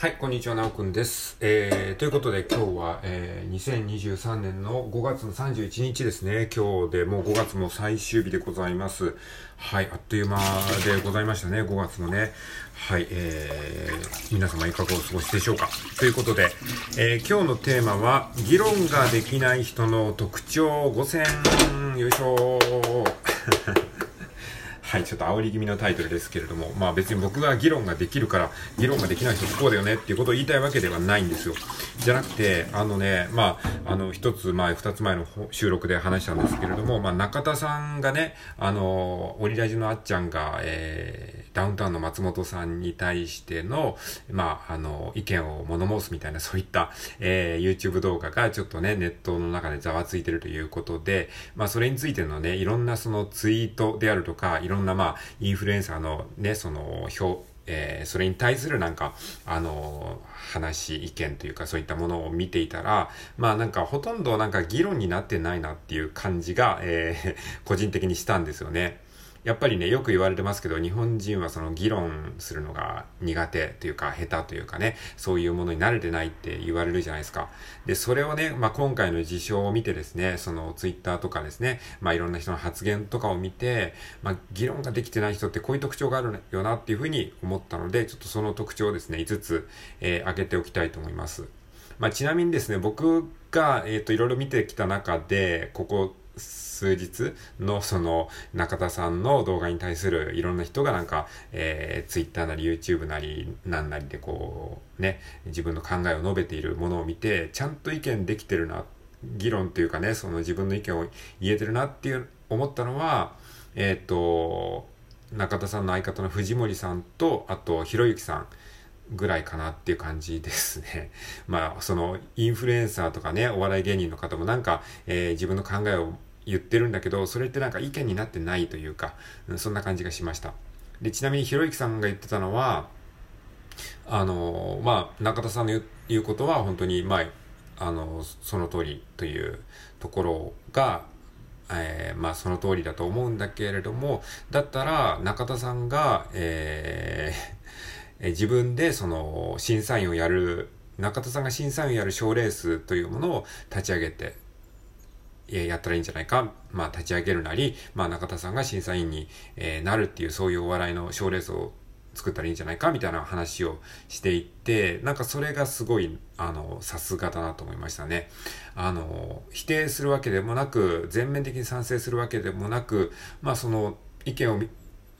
はい、こんにちは、なおくんです。えー、ということで今日は、えー、2023年の5月の31日ですね。今日でもう5月も最終日でございます。はい、あっという間でございましたね、5月もね。はい、えー、皆様いかがお過ごしでしょうか。ということで、えー、今日のテーマは、議論ができない人の特徴5選。よいしょーはい、ちょっと煽り気味のタイトルですけれども、まあ別に僕が議論ができるから、議論ができない人不幸だよねっていうことを言いたいわけではないんですよ。じゃなくて、あのね、まあ、あの、一つ前、二つ前の収録で話したんですけれども、まあ中田さんがね、あの、オリラジのあっちゃんが、えー、ダウンタウンの松本さんに対しての、まあ、あの、意見を物申すみたいな、そういった、えー、YouTube 動画がちょっとね、ネットの中でざわついてるということで、まあそれについてのね、いろんなそのツイートであるとか、いろんなまあ、インフルエンサーのね、その、表、えー、それに対するなんか、あのー、話、意見というかそういったものを見ていたら、まあなんかほとんどなんか議論になってないなっていう感じが、えー、個人的にしたんですよね。やっぱりね、よく言われてますけど、日本人はその議論するのが苦手というか、下手というかね、そういうものに慣れてないって言われるじゃないですか。で、それをね、まあ、今回の事象を見てですね、そのツイッターとかですね、まあ、いろんな人の発言とかを見て、まあ、議論ができてない人ってこういう特徴があるよなっていうふうに思ったので、ちょっとその特徴をですね、5つ、えー、挙げておきたいと思います。まあ、ちなみにですね、僕が、えっ、ー、と、いろいろ見てきた中で、ここ、数日のその中田さんの動画に対するいろんな人がなんか、えー、Twitter なり YouTube なりなんなりでこうね、自分の考えを述べているものを見て、ちゃんと意見できてるな、議論っていうかね、その自分の意見を言えてるなっていう思ったのは、えっ、ー、と、中田さんの相方の藤森さんと、あと、ひろゆきさん。ぐらいかなっていう感じですね。まあ、その、インフルエンサーとかね、お笑い芸人の方もなんか、えー、自分の考えを言ってるんだけど、それってなんか意見になってないというか、うん、そんな感じがしました。で、ちなみにひろゆきさんが言ってたのは、あの、まあ、中田さんの言うことは本当に、まあ、あの、その通りというところが、えー、まあその通りだと思うんだけれども、だったら中田さんが、えー、自分でその審査員をやる、中田さんが審査員をやる賞レースというものを立ち上げて、やったらいいんじゃないか、まあ立ち上げるなり、まあ中田さんが審査員に、え、なるっていうそういうお笑いの賞レースを作ったらいいんじゃないかみたいな話をしていって、なんかそれがすごい、あの、さすがだなと思いましたね。あの、否定するわけでもなく、全面的に賛成するわけでもなく、まあその意見を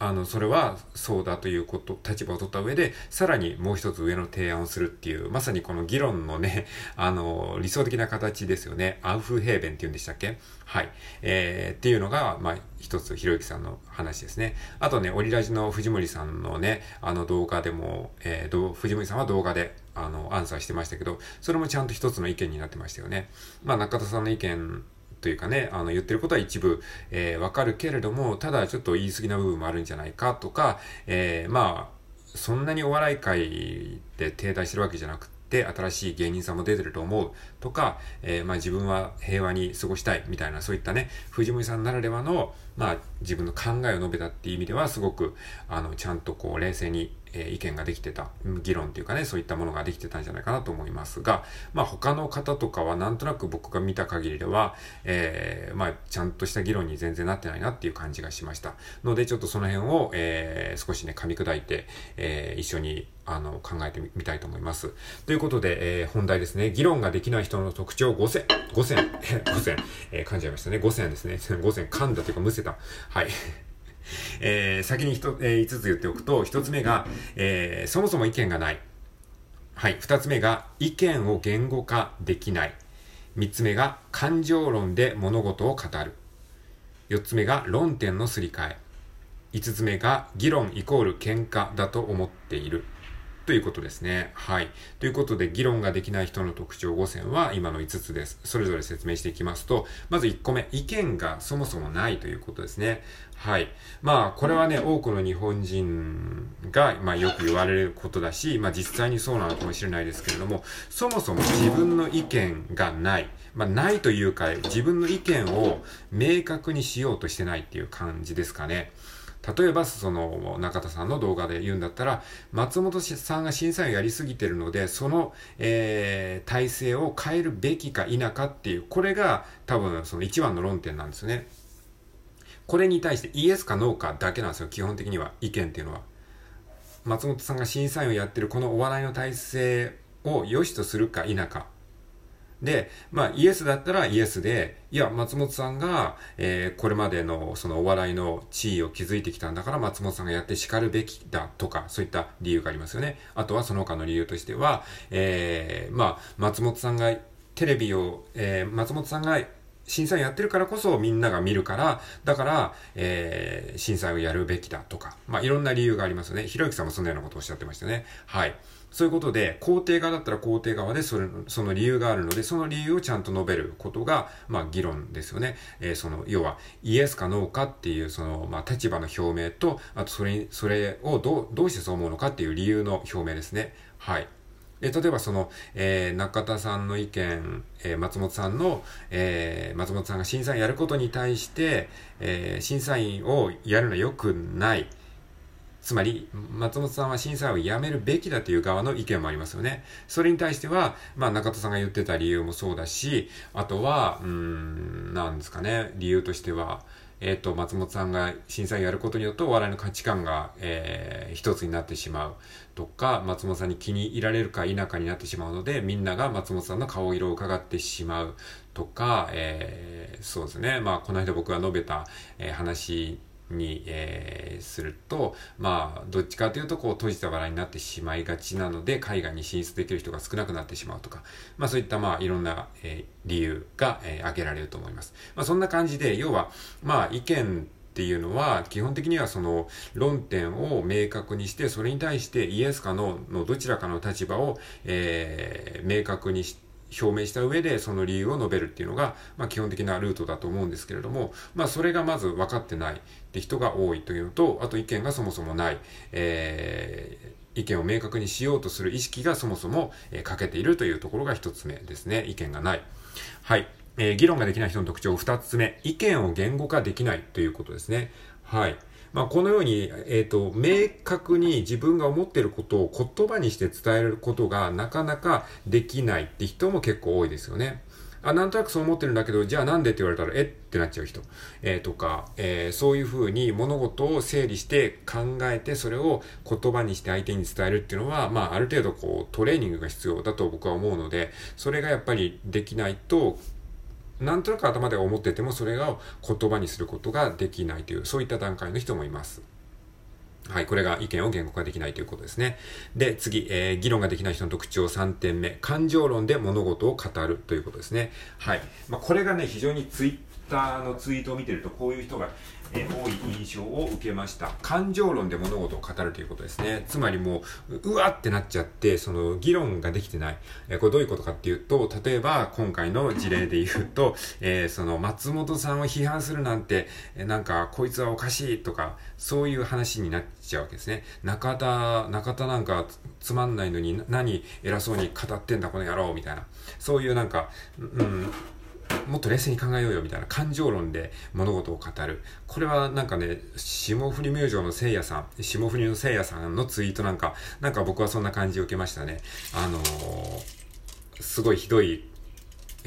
あの、それはそうだということ、立場を取った上で、さらにもう一つ上の提案をするっていう、まさにこの議論のね、あの、理想的な形ですよね。アウフヘーベンって言うんでしたっけ？はい。えー、っていうのが、まあ、一つ、ひろゆきさんの話ですね。あとね、オリラジの藤森さんのね、あの動画でも、えー、藤森さんは動画で、あの、アンサーしてましたけど、それもちゃんと一つの意見になってましたよね。まあ、中田さんの意見というかね、あの言ってることは一部、えー、わかるけれども、ただちょっと言い過ぎな部分もあるんじゃないかとか、えー、まあ、そんなにお笑い界で停滞してるわけじゃなくて、で新しい芸人さんも出てると思うとか、えー、まあ自分は平和に過ごしたいみたいな、そういったね、藤森さんならではの、まあ自分の考えを述べたっていう意味では、すごく、あの、ちゃんとこう冷静にえ意見ができてた、議論っていうかね、そういったものができてたんじゃないかなと思いますが、まあ他の方とかはなんとなく僕が見た限りでは、えー、まあちゃんとした議論に全然なってないなっていう感じがしました。のでちょっとその辺を、えー、少しね、噛み砕いて、えー、一緒にあの、考えてみたいと思います。ということで、えー、本題ですね。議論ができない人の特徴5選。5選。5選。えー、噛んじゃいましたね。5選ですね。5選噛んだというかむせた。はい。えー、先に一、えー、5つ言っておくと、1つ目が、えー、そもそも意見がない。はい。2つ目が、意見を言語化できない。3つ目が、感情論で物事を語る。4つ目が、論点のすり替え。5つ目が、議論イコール喧嘩だと思っている。ということですね。はい。ということで、議論ができない人の特徴5選は今の5つです。それぞれ説明していきますと、まず1個目、意見がそもそもないということですね。はい。まあ、これはね、多くの日本人が、まあ、よく言われることだし、まあ、実際にそうなのかもしれないですけれども、そもそも自分の意見がない。まあ、ないというか、自分の意見を明確にしようとしてないっていう感じですかね。例えば、その、中田さんの動画で言うんだったら、松本さんが審査員をやりすぎてるので、その、えー、体制を変えるべきか否かっていう、これが多分その一番の論点なんですね。これに対してイエスかノーかだけなんですよ、基本的には、意見っていうのは。松本さんが審査員をやってるこのお笑いの体制を良しとするか否か。で、まあ、イエスだったらイエスで、いや、松本さんが、えー、これまでのそのお笑いの地位を築いてきたんだから松本さんがやって叱るべきだとか、そういった理由がありますよね。あとはその他の理由としては、えー、まあ、松本さんがテレビを、えー、松本さんが審査員やってるからこそみんなが見るから、だから、えー、審査員をやるべきだとか、まあ、いろんな理由がありますよね。ひろゆきさんもそのようなことをおっしゃってましたね。はい。そういうことで、肯定側だったら肯定側でそれ、その理由があるので、その理由をちゃんと述べることが、まあ、議論ですよね。えー、その、要は、イエスかノーかっていう、その、まあ、立場の表明と、あと、それ、それをどう、どうしてそう思うのかっていう理由の表明ですね。はい。え例えばその、えー、中田さんの意見、えー、松本さんの、えー、松本さんが審査員やることに対して、えー、審査員をやるのは良くない。つまり、松本さんは審査を辞めるべきだという側の意見もありますよね。それに対しては、まあ中田さんが言ってた理由もそうだし、あとは、うん、なんですかね、理由としては、えっ、ー、と、松本さんが審査員やることによってお笑いの価値観が、えー、一つになってしまうとか、松本さんに気に入られるか否かになってしまうので、みんなが松本さんの顔色を伺ってしまうとか、えー、そうですね。まあ、この間僕が述べた、えー、話に、えー、すると、まあ、どっちかというと、こう、閉じた笑いになってしまいがちなので、海外に進出できる人が少なくなってしまうとか、まあ、そういった、まあ、いろんな、えー、理由が、えー、挙げられると思います。まあ、そんな感じで、要は、まあ、意見っていうのは、基本的にはその論点を明確にして、それに対してイエスかノーのどちらかの立場を、えー、明確にして、表明した上でその理由を述べるっていうのが、まあ、基本的なルートだと思うんですけれども、まあ、それがまず分かってないって人が多いというのと、あと意見がそもそもない、えー、意見を明確にしようとする意識がそもそも、えー、欠けているというところが一つ目ですね。意見がない。はい。えー、議論ができない人の特徴二つ目。意見を言語化できないということですね。はい。まあ、このように、えっ、ー、と、明確に自分が思っていることを言葉にして伝えることがなかなかできないって人も結構多いですよね。あ、なんとなくそう思ってるんだけど、じゃあなんでって言われたら、えってなっちゃう人。えー、とか、えー、そういうふうに物事を整理して考えて、それを言葉にして相手に伝えるっていうのは、まあ、ある程度こう、トレーニングが必要だと僕は思うので、それがやっぱりできないと、なんとなく頭で思っててもそれが言葉にすることができないという、そういった段階の人もいます。はい、これが意見を言語化できないということですね。で、次、えー、議論ができない人の特徴3点目。感情論で物事を語るということですね。はい。まあ、これがね、非常にツイッターのツイートを見てると、こういう人がえー、多い印象を受けました。感情論で物事を語るということですね。つまりもう、うわってなっちゃって、その議論ができてない。えー、これどういうことかっていうと、例えば今回の事例で言うと、えー、その松本さんを批判するなんて、えなんかこいつはおかしいとか、そういう話になっちゃうわけですね。中田、中田なんかつまんないのに何偉そうに語ってんだこの野郎みたいな。そういうなんか、うん、もっと冷静に考えようよみたいな感情論で物事を語る。これはなんかね、霜降り明星の聖夜さん、霜降りの聖夜さんのツイートなんか、なんか僕はそんな感じを受けましたね。あのー、すごいひどい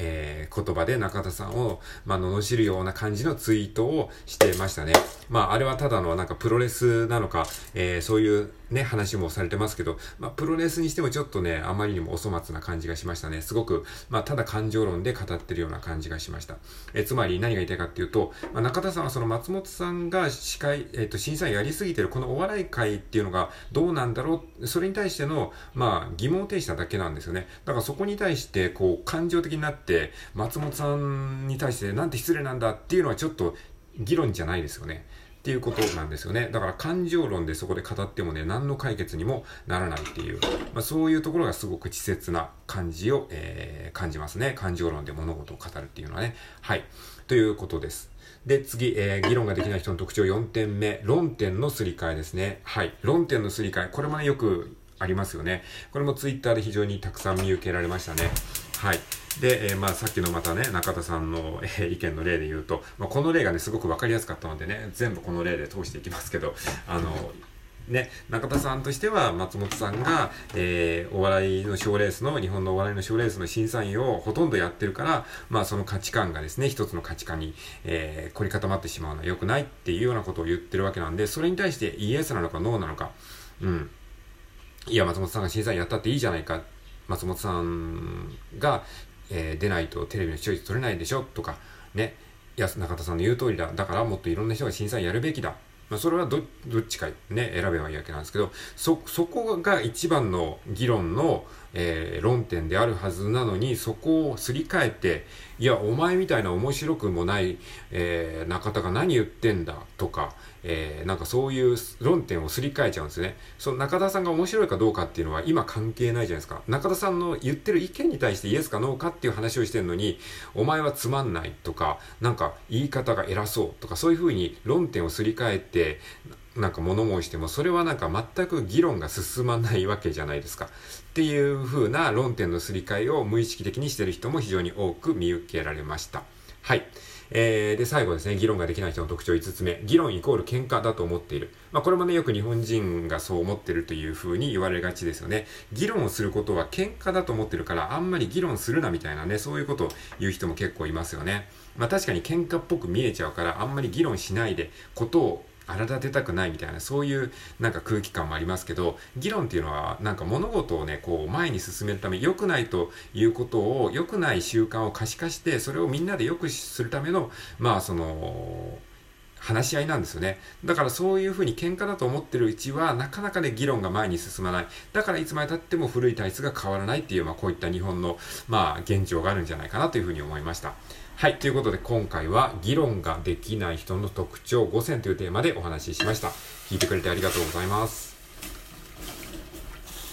えー、言葉で中田さんを、まあ、罵るような感じのツイートをしてましたね。まあ、あれはただのなんかプロレスなのか、えー、そういうね、話もされてますけど、まあ、プロレスにしてもちょっとね、あまりにもお粗末な感じがしましたね。すごく、まあ、ただ感情論で語ってるような感じがしました。え、つまり何が言いたいかっていうと、まあ、中田さんはその松本さんが司会、えっ、ー、と、審査員やりすぎてるこのお笑い界っていうのがどうなんだろう、それに対しての、まあ、疑問を呈しただけなんですよね。だからそこに対して、こう、感情的になって、松本さんに対してなんて失礼なんだっていうのはちょっと議論じゃないですよね。っていうことなんですよね。だから感情論でそこで語ってもね、何の解決にもならないっていう、まあ、そういうところがすごく稚拙な感じを、えー、感じますね。感情論で物事を語るっていうのはね。はい。ということです。で、次、えー、議論ができない人の特徴4点目。論点のすり替えですね。はい。論点のすり替え。これもね、よくありますよね。これもツイッターで非常にたくさん見受けられましたね。はい。で、えー、まあさっきのまたね、中田さんの、えー、意見の例で言うと、まあ、この例がね、すごくわかりやすかったのでね、全部この例で通していきますけど、あの、ね、中田さんとしては松本さんが、えー、お笑いの賞レースの、日本のお笑いの賞レースの審査員をほとんどやってるから、まあその価値観がですね、一つの価値観に、えー、凝り固まってしまうのは良くないっていうようなことを言ってるわけなんで、それに対してイエスなのかノーなのか、うん。いや、松本さんが審査員やったっていいじゃないか。松本さんが、えー、出ないとテレビの視聴率取れないでしょ？とか、ね。いや、中田さんの言う通りだ。だからもっといろんな人が審査員やるべきだ。まあ、それはどどっちかね、選べばいいわけなんですけど、そ、そこが一番の議論の、えー、論点であるはずなのに、そこをすり替えて、いや、お前みたいな面白くもない、えー、中田が何言ってんだとか、えー、なんかそういう論点をすり替えちゃうんですね。その中田さんが面白いかどうかっていうのは今関係ないじゃないですか。中田さんの言ってる意見に対してイエスかノーかっていう話をしてるのに、お前はつまんないとか、なんか言い方が偉そうとか、そういうふうに論点をすり替えて、なんか物申しても、それはなんか全く議論が進まないわけじゃないですか。っていう風な論点のすり替えを無意識的にしてる人も非常に多く見受けられました。はい。えー、で、最後ですね、議論ができない人の特徴5つ目。議論イコール喧嘩だと思っている。まあ、これもね、よく日本人がそう思ってるという風に言われがちですよね。議論をすることは喧嘩だと思ってるから、あんまり議論するなみたいなね、そういうことを言う人も結構いますよね。まあ、確かに喧嘩っぽく見えちゃうから、あんまり議論しないで、ことを荒立てたくないみたいな、そういうなんか空気感もありますけど、議論っていうのはなんか物事をね、こう前に進めるため、良くないということを、良くない習慣を可視化して、それをみんなで良くするための、まあその、話し合いなんですよね。だからそういうふうに喧嘩だと思ってるうちは、なかなかね、議論が前に進まない。だからいつまでたっても古い体質が変わらないっていう、まあこういった日本の、まあ現状があるんじゃないかなというふうに思いました。はい。ということで今回は議論ができない人の特徴5選というテーマでお話ししました。聞いてくれてありがとうございます。